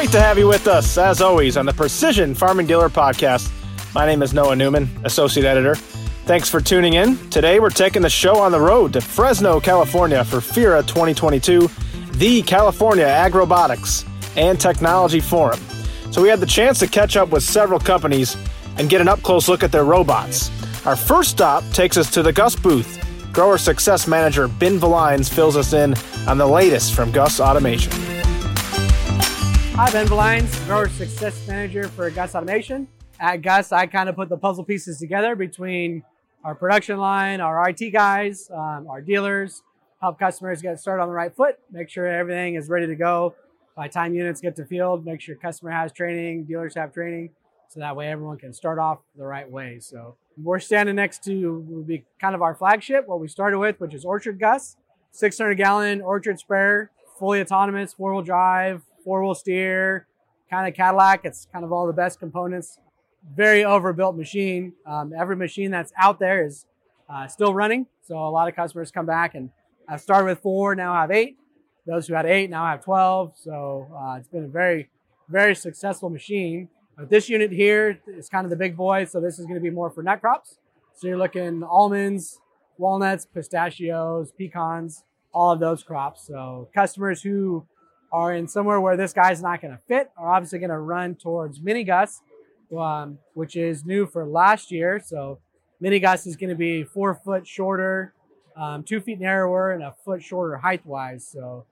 Great to have you with us, as always, on the Precision Farming Dealer Podcast. My name is Noah Newman, Associate Editor. Thanks for tuning in. Today, we're taking the show on the road to Fresno, California for FIRA 2022, the California Agrobotics and Technology Forum. So, we had the chance to catch up with several companies and get an up close look at their robots. Our first stop takes us to the GUSS booth. Grower Success Manager Ben Valines fills us in on the latest from GUSS Automation. Hi, Ben Valines, Grower Success Manager for GUSS Automation. At GUSS, I kind of put the puzzle pieces together between our production line, our IT guys, um, our dealers, help customers get started on the right foot, make sure everything is ready to go by time units get to field, make sure customer has training, dealers have training, so that way everyone can start off the right way. So we're standing next to will be kind of our flagship, what we started with, which is Orchard GUSS, 600 gallon orchard sprayer, fully autonomous, four wheel drive, four wheel steer, kind of Cadillac. It's kind of all the best components very overbuilt machine. Um, every machine that's out there is uh, still running. So a lot of customers come back and I've started with four, now I have eight. Those who had eight now have 12. So uh, it's been a very, very successful machine. But this unit here is kind of the big boy. So this is going to be more for nut crops. So you're looking almonds, walnuts, pistachios, pecans, all of those crops. So customers who are in somewhere where this guy's not going to fit are obviously going to run towards Mini GUSS um, which is new for last year. So Mini GUSS is going to be four foot shorter, um, two feet narrower, and a foot shorter height wise. So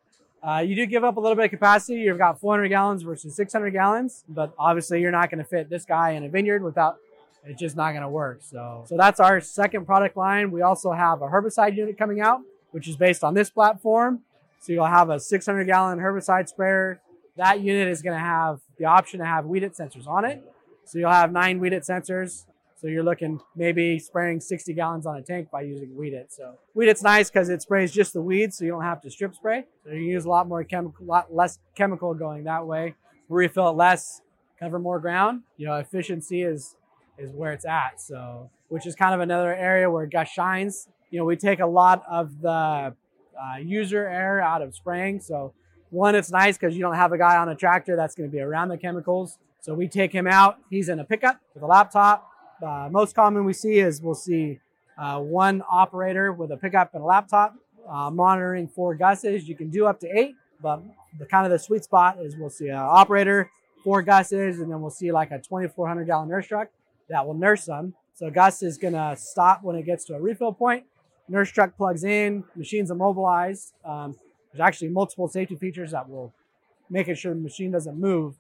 uh, you do give up a little bit of capacity. You've got 400 gallons versus 600 gallons, but obviously you're not going to fit this guy in a vineyard without. It's just not going to work. So, so that's our second product line. We also have a herbicide unit coming out, which is based on this platform. So you'll have a 600 gallon herbicide sprayer. That unit is going to have the option to have WEED-IT sensors on it. So you'll have nine WEED-IT sensors. So you're looking maybe spraying 60 gallons on a tank by using WEED-IT. So WEED-IT's nice because it sprays just the weeds, so you don't have to strip spray. So you use a lot more chemical, lot less chemical going that way. Refill it less, cover more ground. You know, efficiency is is where it's at. So which is kind of another area where GUSS shines. You know, we take a lot of the uh, user error out of spraying. So one, it's nice because you don't have a guy on a tractor that's going to be around the chemicals. So we take him out. He's in a pickup with a laptop. Uh, most common we see is we'll see uh, one operator with a pickup and a laptop uh, monitoring four gusses. You can do up to eight, but the kind of the sweet spot is we'll see an operator, four gusses, and then we'll see like a 2,400 gallon nurse truck that will nurse them. So GUSS is gonna stop when it gets to a refill point. Nurse truck plugs in, machine's immobilized. Um, there's actually multiple safety features that will make it sure the machine doesn't move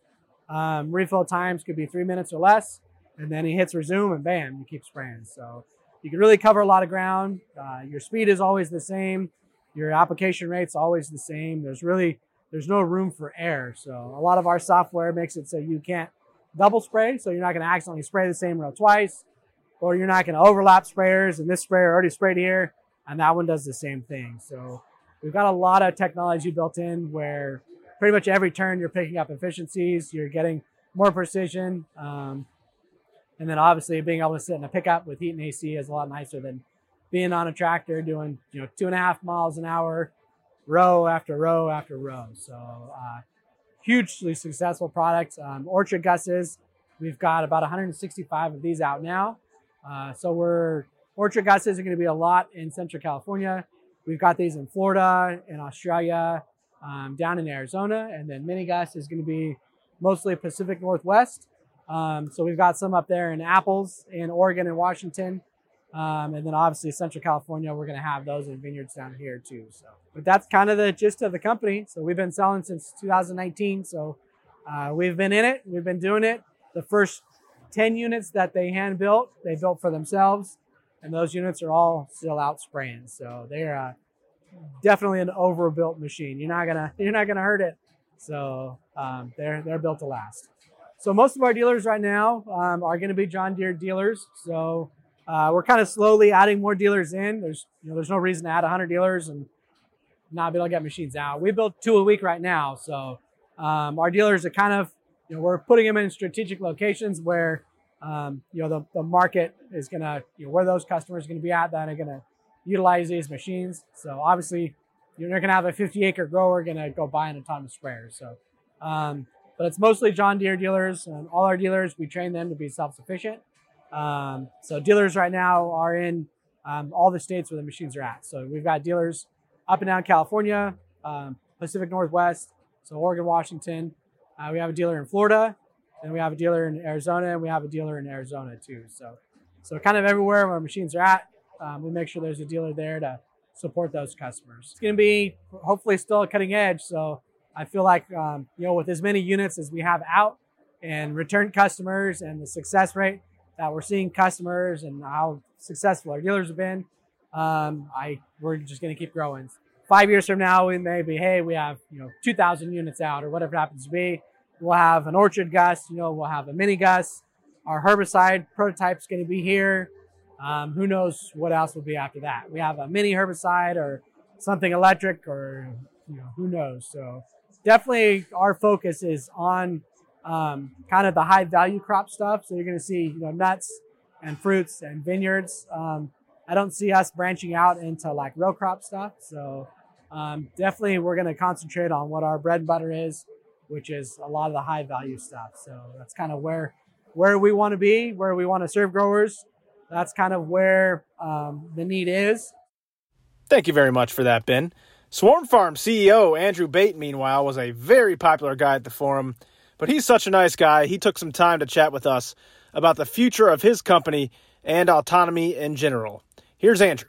um, refill times could be three minutes or less, and then he hits resume and bam, you keep spraying. So you can really cover a lot of ground. Uh, your speed is always the same. Your application rate's always the same. There's really there's no room for error. So a lot of our software makes it so you can't double spray. So you're not going to accidentally spray the same row twice, or you're not going to overlap sprayers. And this sprayer already sprayed here, and that one does the same thing. So we've got a lot of technology built in where pretty much every turn you're picking up efficiencies, you're getting more precision. Um, and then obviously being able to sit in a pickup with heat and AC is a lot nicer than being on a tractor doing, you know, two and a half miles an hour, row after row after row. So uh, hugely successful product. Um, Orchard Gusses, we've got about 165 of these out now. Uh, so we're Orchard Gusses are going to be a lot in Central California. We've got these in Florida, in Australia, um, down in Arizona, and then Mini GUSS is going to be mostly Pacific Northwest. Um, so we've got some up there in Apples, in Oregon and Washington, um, and then obviously Central California. We're going to have those in vineyards down here too. So, but that's kind of the gist of the company. So we've been selling since 2019. So uh, we've been in it. We've been doing it. The first 10 units that they hand built, they built for themselves, and those units are all still out spraying. So they're uh, definitely an overbuilt machine. You're not gonna you're not gonna hurt it. So um, they're they're built to last. So most of our dealers right now um, are going to be John Deere dealers. So uh, we're kind of slowly adding more dealers in. There's you know there's no reason to add 100 dealers and not be able to get machines out. We build two a week right now. So um, our dealers are kind of you know we're putting them in strategic locations where um, you know the, the market is going to you know where those customers are going to be at that are going to utilize these machines. So obviously, you're not going to have a 50 acre grower going to go buy an autonomous sprayer. So um, but it's mostly John Deere dealers. And all our dealers, we train them to be self-sufficient. Um, so dealers right now are in um, all the states where the machines are at. So we've got dealers up and down California, um, Pacific Northwest, so Oregon, Washington. Uh, we have a dealer in Florida, and we have a dealer in Arizona, and we have a dealer in Arizona too. So, so kind of everywhere where machines are at, um, we make sure there's a dealer there to support those customers. It's going to be hopefully still cutting edge. So I feel like um, you know with as many units as we have out and return customers and the success rate that we're seeing customers and how successful our dealers have been, um, I we're just going to keep growing. Five years from now, we may be hey we have you know 2,000 units out or whatever it happens to be. We'll have an orchard GUSS, you know, we'll have a mini GUSS. Our herbicide prototype's going to be here. Um, who knows what else will be after that? We have a mini herbicide or something electric, or you know, who knows. So definitely, our focus is on um, kind of the high value crop stuff. So you're going to see you know nuts and fruits and vineyards. Um, I don't see us branching out into like row crop stuff. So um, definitely, we're going to concentrate on what our bread and butter is, which is a lot of the high value stuff. So that's kind of where where we want to be, where we want to serve growers that's kind of where um, the need is. Thank you very much for that, Ben. SwarmFarm CEO Andrew Bate, meanwhile, was a very popular guy at the forum, but he's such a nice guy. He took some time to chat with us about the future of his company and autonomy in general. Here's Andrew.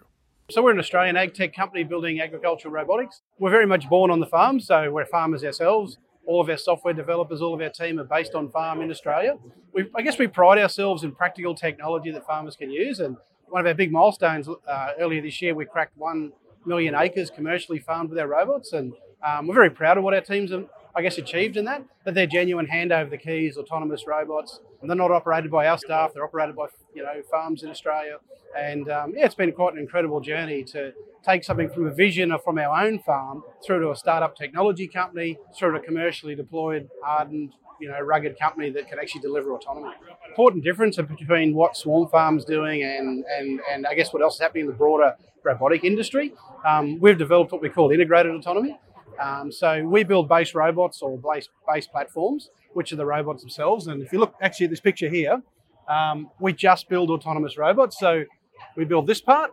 So, we're an Australian ag tech company building agricultural robotics. We're very much born on the farm, so we're farmers ourselves all of our software developers, all of our team are based on farm in Australia. We, I guess we pride ourselves in practical technology that farmers can use. And one of our big milestones uh, earlier this year, we cracked 1 million acres commercially farmed with our robots. And um, we're very proud of what our teams have, I guess, achieved in that. That they're genuine hand over the keys, autonomous robots. And they're not operated by our staff, they're operated by you know farms in Australia. And um, yeah, it's been quite an incredible journey to take something from a vision of from our own farm through to a startup technology company, through to a commercially deployed, hardened, you know, rugged company that can actually deliver autonomy. Important difference between what SwarmFarm's doing and, and, and I guess what else is happening in the broader robotic industry. Um, we've developed what we call integrated autonomy. Um, so we build base robots or base, base platforms, which are the robots themselves. And if you look actually at this picture here, um, we just build autonomous robots. So we build this part,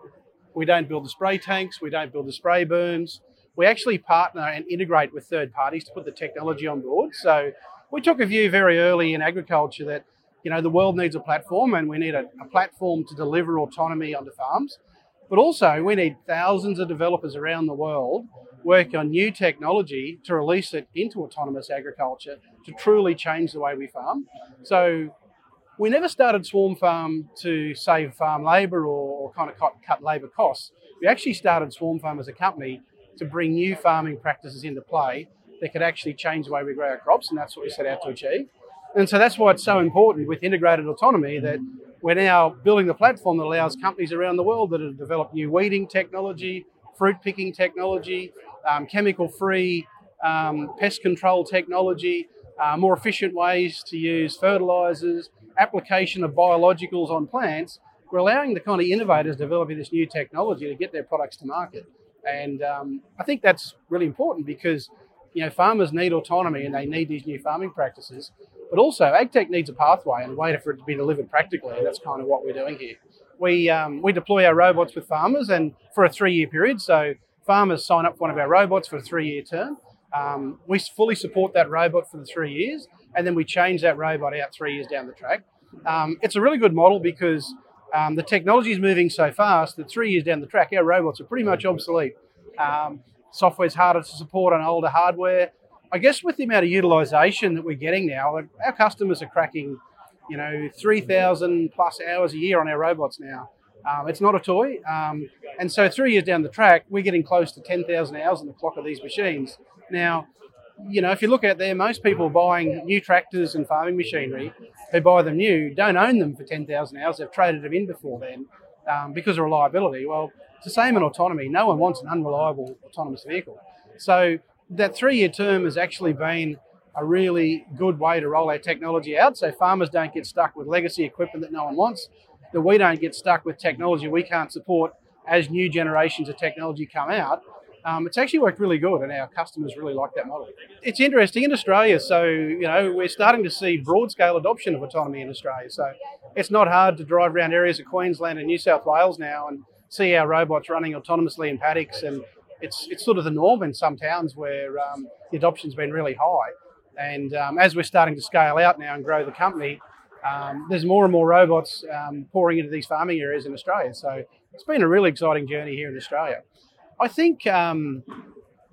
we don't build the spray tanks, we don't build the spray booms. We actually partner and integrate with third parties to put the technology on board. So we took a view very early in agriculture that you know the world needs a platform and we need a, a platform to deliver autonomy onto farms. But also we need thousands of developers around the world working on new technology to release it into autonomous agriculture to truly change the way we farm. So we never started SwarmFarm to save farm labour or, or, kind of cut, cut labour costs. We actually started SwarmFarm as a company to bring new farming practices into play that could actually change the way we grow our crops, and that's what we set out to achieve. And so that's why it's so important with integrated autonomy that we're now building the platform that allows companies around the world that have developed new weeding technology, fruit picking technology, um, chemical free um, pest control technology, uh, more efficient ways to use fertilizers, application of biologicals on plants, we're allowing the kind of innovators developing this new technology to get their products to market. And um, I think that's really important because you know farmers need autonomy and they need these new farming practices. But also, AgTech needs a pathway and a way for it to be delivered practically, and that's kind of what we're doing here. We um, we deploy our robots with farmers and for a three-year period. So farmers sign up for one of our robots for a three-year term. Um, we fully support that robot for the three years, and then we change that robot out three years down the track. Um, it's a really good model because um, the technology is moving so fast that three years down the track, our robots are pretty much obsolete. Um, software's harder to support on older hardware. I guess with the amount of utilization that we're getting now, our customers are cracking, you know, 3,000 plus hours a year on our robots now. Um, it's not a toy. Um, and so three years down the track, we're getting close to 10,000 hours on the clock of these machines. Now, you know, if you look out there, most people buying new tractors and farming machinery who buy them new don't own them for 10,000 hours. They've traded them in before then um, because of reliability. Well, it's the same in autonomy. No one wants an unreliable autonomous vehicle. So that three-year term has actually been a really good way to roll our technology out so farmers don't get stuck with legacy equipment that no one wants, that we don't get stuck with technology we can't support as new generations of technology come out Um, it's actually worked really good, and our customers really like that model. It's interesting in Australia, so you know we're starting to see broad scale adoption of autonomy in Australia. So it's not hard to drive around areas of Queensland and New South Wales now and see our robots running autonomously in paddocks, and it's it's sort of the norm in some towns where um, the adoption's been really high. And um, as we're starting to scale out now and grow the company, um, there's more and more robots um, pouring into these farming areas in Australia. So it's been a really exciting journey here in Australia. I think um,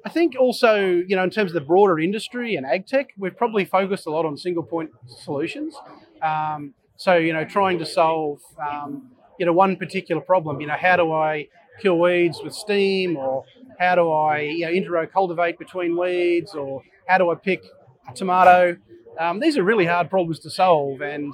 I think also you know in terms of the broader industry and ag tech, we've probably focused a lot on single point solutions. Um, so you know trying to solve um, you know one particular problem. You know how do I kill weeds with steam, or how do I you know interrow cultivate between weeds, or how do I pick a tomato? Um, these are really hard problems to solve and,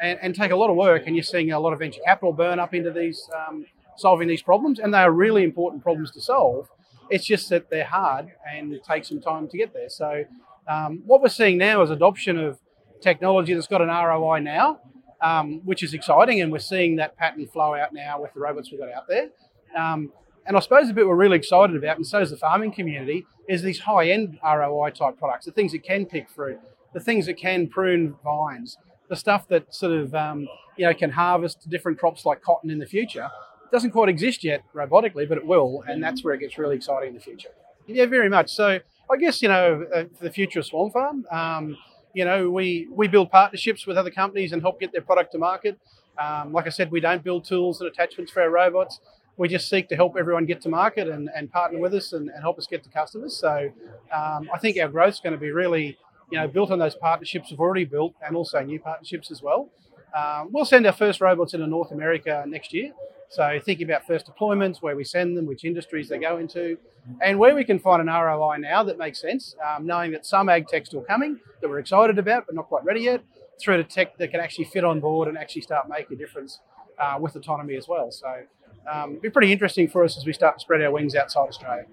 and, and take a lot of work. And you're seeing a lot of venture capital burn up into these um, solving these problems, and they are really important problems to solve. It's just that they're hard and take some time to get there. So um, what we're seeing now is adoption of technology that's got an ROI now, um, which is exciting, and we're seeing that pattern flow out now with the robots we've got out there. Um, and I suppose the bit we're really excited about, and so is the farming community, is these high-end ROI type products, the things that can pick fruit, the things that can prune vines, the stuff that sort of um, you know can harvest different crops like cotton in the future. It doesn't quite exist yet robotically, but it will, and that's where it gets really exciting in the future. Yeah, very much. So I guess you know uh, for the future of SwarmFarm, um, you know we we build partnerships with other companies and help get their product to market. Um, like I said, we don't build tools and attachments for our robots. We just seek to help everyone get to market and, and partner with us and, and help us get to customers. So um, I think our growth is going to be really you know, built on those partnerships we've already built and also new partnerships as well. Um, we'll send our first robots into North America next year. So thinking about first deployments, where we send them, which industries they go into, and where we can find an ROI now that makes sense, um, knowing that some ag tech's still coming that we're excited about but not quite ready yet, through to tech that can actually fit on board and actually start making a difference uh, with autonomy as well. So um, it'll be pretty interesting for us as we start to spread our wings outside Australia.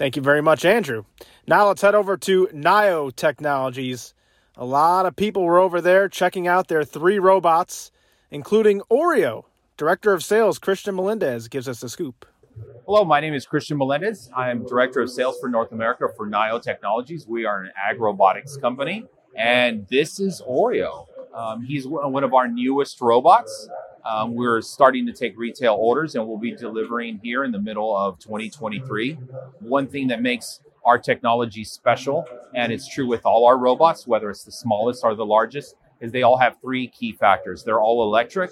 Thank you very much, Andrew. Now let's head over to Naïo Technologies. A lot of people were over there checking out their three robots, including Orio. Director of Sales Christian Melendez gives us a scoop. Hello, my name is Christian Melendez. I am Director of Sales for North America for Naïo Technologies. We are an ag robotics company, and this is Orio. Um, he's one of our newest robots. Um, we're starting to take retail orders and we'll be delivering here in the middle of 2023. One thing that makes our technology special, and it's true with all our robots, whether it's the smallest or the largest, is they all have three key factors. They're all electric,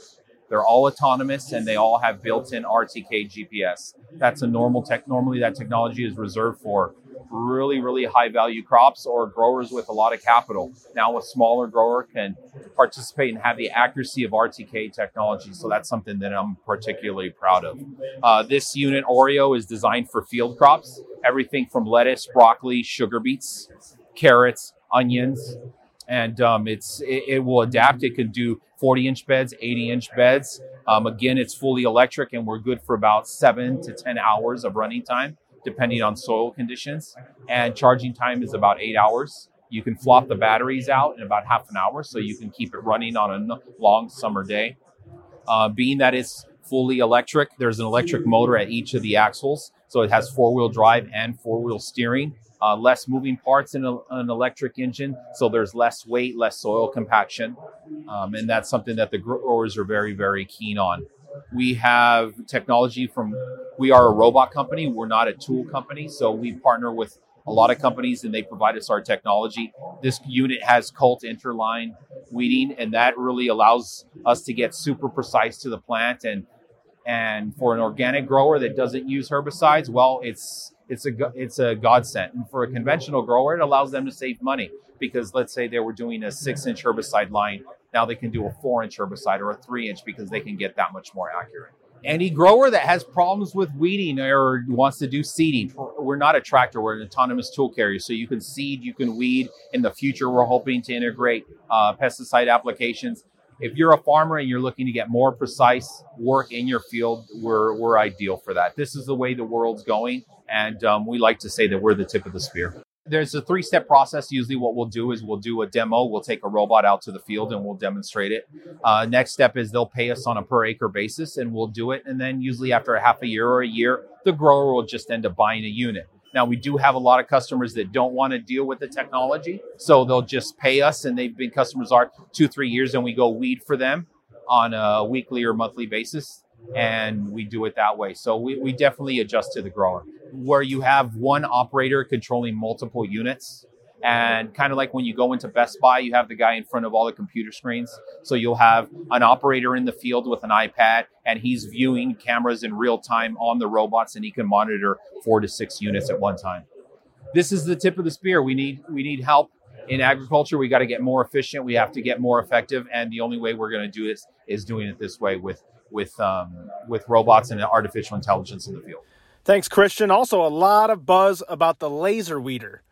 they're all autonomous, and they all have built-in RTK GPS. That's a normal tech. Normally, that technology is reserved for really, really high value crops or growers with a lot of capital. Now, a smaller grower can participate and have the accuracy of RTK technology. So that's something that I'm particularly proud of. Uh, this unit, Orio, is designed for field crops, everything from lettuce, broccoli, sugar beets, carrots, onions. And um, it's it, it, will adapt. It can do 40 inch beds, 80 inch beds. Um, again, it's fully electric, and we're good for about seven to 10 hours of running time depending on soil conditions. And charging time is about eight hours. You can flop the batteries out in about half an hour, so you can keep it running on a long summer day. Uh, being that it's fully electric, there's an electric motor at each of the axles, so it has four wheel drive and four wheel steering. Uh, less moving parts in a, an electric engine, so there's less weight, less soil compaction, um, and that's something that the growers are very, very keen on. We have technology from, we are a robot company. We're not a tool company. So we partner with a lot of companies and they provide us our technology. This unit has KULT interline weeding, and that really allows us to get super precise to the plant. And and for an organic grower that doesn't use herbicides, well, it's it's a it's a godsend. And for a conventional grower, it allows them to save money because let's say they were doing a six inch herbicide line now they can do a four inch herbicide or a three inch because they can get that much more accurate. Any grower that has problems with weeding or wants to do seeding, we're not a tractor, we're an autonomous tool carrier. So you can seed, you can weed. In the future, we're hoping to integrate uh, pesticide applications. If you're a farmer and you're looking to get more precise work in your field, we're, we're ideal for that. This is the way the world's going. And um, we like to say that we're the tip of the spear. There's a three step process. Usually, what we'll do is we'll do a demo. We'll take a robot out to the field and we'll demonstrate it. Uh, next step is they'll pay us on a per acre basis and we'll do it. And then, usually, after a half a year or a year, the grower will just end up buying a unit. Now, we do have a lot of customers that don't want to deal with the technology. So they'll just pay us, and they've been customers are two, three years, and we go weed for them on a weekly or monthly basis. And we do it that way. So we, we definitely adjust to the grower. Where you have one operator controlling multiple units, and kind of like when you go into Best Buy, you have the guy in front of all the computer screens. So you'll have an operator in the field with an iPad and he's viewing cameras in real time on the robots and he can monitor four to six units at one time. This is the tip of the spear. We need we need help in agriculture. We got to get more efficient. We have to get more effective, and the only way we're going to do this is doing it this way with with um, with robots and artificial intelligence in the field. Thanks, Christian. Also, a lot of buzz about the laser weeder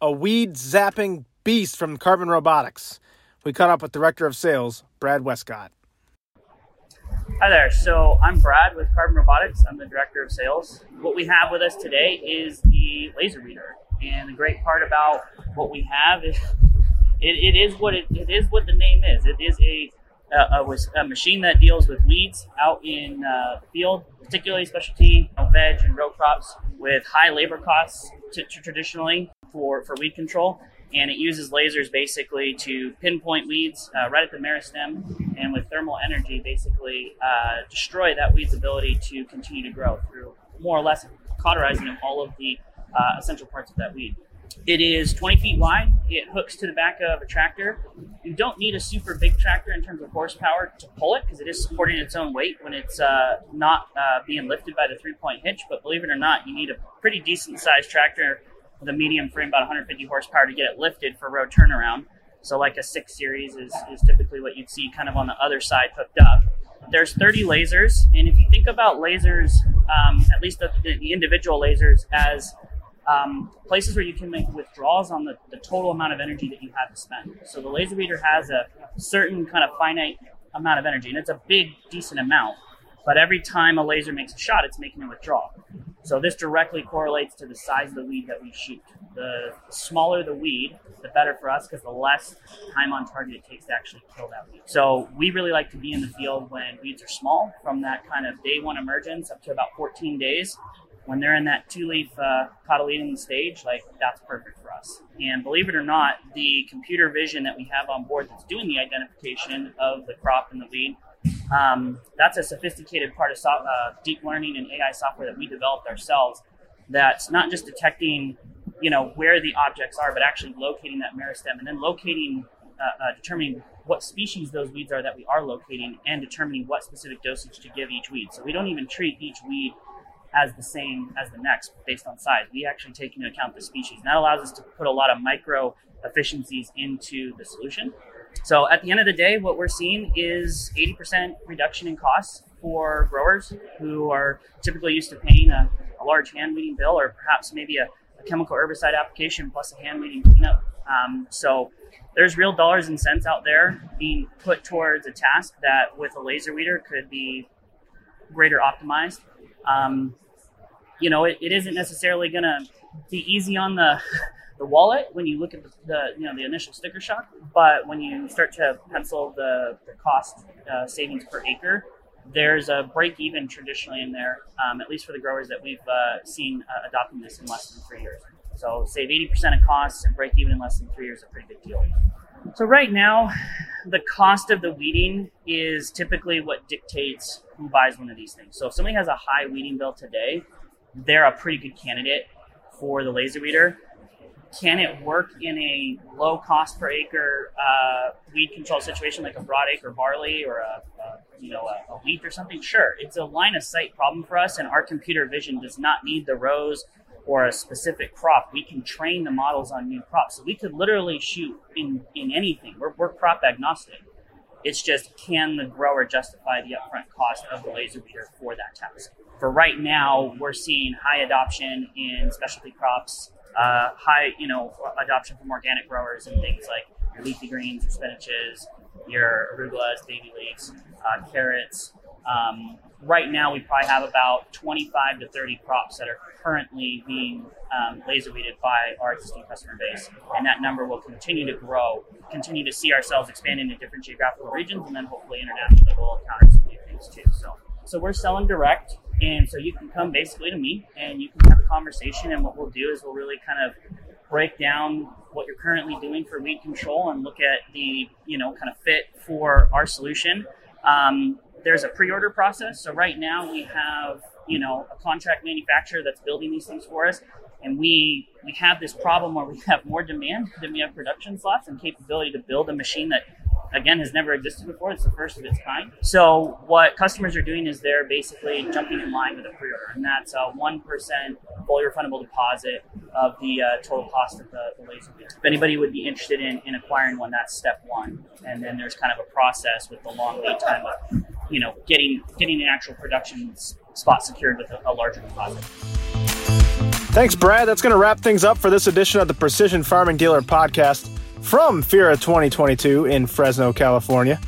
a weed zapping beast from Carbon Robotics. We caught up with Director of Sales, Brad Westcott. Hi there. So I'm Brad with Carbon Robotics. I'm the Director of Sales. What we have with us today is the laser weeder. And the great part about what we have is it, it is what it, it is what the name is. It is a a, a, machine that deals with weeds out in uh, the field, particularly specialty veg and row crops with high labor costs traditionally for, for weed control. And it uses lasers basically to pinpoint weeds uh, right at the meristem and with thermal energy basically uh, destroy that weed's ability to continue to grow through more or less cauterizing all of the uh, essential parts of that weed. It is 20 feet wide. It hooks to the back of a tractor. You don't need a super big tractor in terms of horsepower to pull it because it is supporting its own weight when it's uh, not uh, being lifted by the three point hitch. But believe it or not, you need a pretty decent sized tractor with a medium frame, about 150 horsepower, to get it lifted for road turnaround. So, like a six series is, is typically what you'd see kind of on the other side hooked up. There's 30 lasers, and if you think about lasers, um, at least the, the, individual lasers, as um, places where you can make withdrawals on the, the total amount of energy that you have to spend. So the laser weeder has a certain kind of finite amount of energy, and it's a big, decent amount. But every time a laser makes a shot, it's making a withdrawal. So this directly correlates to the size of the weed that we shoot. The smaller the weed, the better for us because the less time on target it takes to actually kill that weed. So we really like to be in the field when weeds are small, from that kind of day one emergence up to about 14 days. When they're in that two-leaf uh, cotyledon stage, like that's perfect for us. And believe it or not, the computer vision that we have on board that's doing the identification of the crop and the weed um, that's a sophisticated part of so, uh, deep learning and AI software that we developed ourselves. That's not just detecting, you know, where the objects are, but actually locating that meristem and then locating, uh, uh, determining what species those weeds are that we are locating, and determining what specific dosage to give each weed. So we don't even treat each weed as the same as the next based on size. We actually take into account the species. And that allows us to put a lot of micro efficiencies into the solution. So at the end of the day, what we're seeing is 80% reduction in costs for growers who are typically used to paying a, a large hand weeding bill or perhaps maybe a, a, chemical herbicide application plus a hand weeding cleanup. Um, so there's real dollars and cents out there being put towards a task that with a laser weeder could be greater optimized. Um, you know, it, it isn't necessarily going to be easy on the the wallet when you look at the, the, you know the initial sticker shock, but when you start to pencil the, the cost uh, savings per acre, there's a break even traditionally in there, um, at least for the growers that we've uh, seen uh, adopting this in less than three years. So save 80% of costs and break even in less than three years is a pretty big deal. So right now, the cost of the weeding is typically what dictates who buys one of these things. So if somebody has a high weeding bill today, they're a pretty good candidate for the laser weeder can it work in a low cost per acre uh, weed control situation like a broad acre barley or a, a you know a, a, wheat or something? Sure, it's a line of sight problem for us, and our computer vision does not need the rows or a specific crop. We can train the models on new crops, so we could literally shoot in in anything. We're, we're crop agnostic. It's just can the grower justify the upfront cost of the laser weeder for that task? For right now, we're seeing high adoption in specialty crops uh, high, you know, adoption from organic growers and things like your leafy greens, your spinaches, your arugulas, baby leeks, uh, carrots, um, right now we probably have about 25 to 30 crops that are currently being um, laser weeded by our existing customer base, and that number will continue to grow. Continue to see ourselves expanding into different geographical regions, and then hopefully internationally we'll encounter some new things too. So, so we're selling direct, and so you can come basically to me, and you can have a conversation. And what we'll do is we'll really kind of break down what you're currently doing for weed control and look at the you know kind of fit for our solution. Um, there's a pre-order process. So right now we have you know a contract manufacturer that's building these things for us, and we we have this problem where we have more demand than we have production slots and capability to build a machine that again has never existed before. It's the first of its kind. So what customers are doing is they're basically jumping in line with a pre-order, and that's a one percent fully refundable deposit of the uh, total cost of the, the laser wheel. If anybody would be interested in, in acquiring one, that's step one, and then there's kind of a process with the long lead time of you know getting getting an actual production spot secured with a, a larger deposit. Thanks, Brad. That's going to wrap things up for this edition of the Precision Farming Dealer podcast from FIRA 2022 in Fresno, California.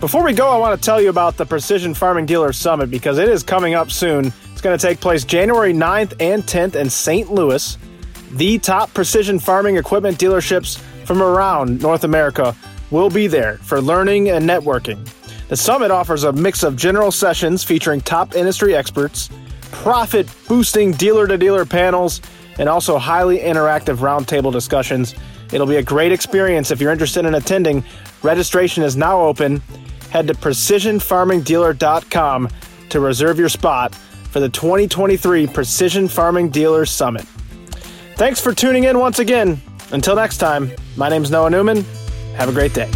Before we go, I want to tell you about the Precision Farming Dealer Summit because it is coming up soon. It's going to take place January 9th and 10th in St. Louis. The top precision farming equipment dealerships from around North America will be there for learning and networking. The summit offers a mix of general sessions featuring top industry experts, profit boosting dealer to dealer panels, and also highly interactive roundtable discussions. It'll be a great experience if you're interested in attending. Registration is now open. Head to precisionfarmingdealer.com to reserve your spot for the 2023 Precision Farming Dealer Summit. Thanks for tuning in once again. Until next time, my name is Noah Newman. Have a great day.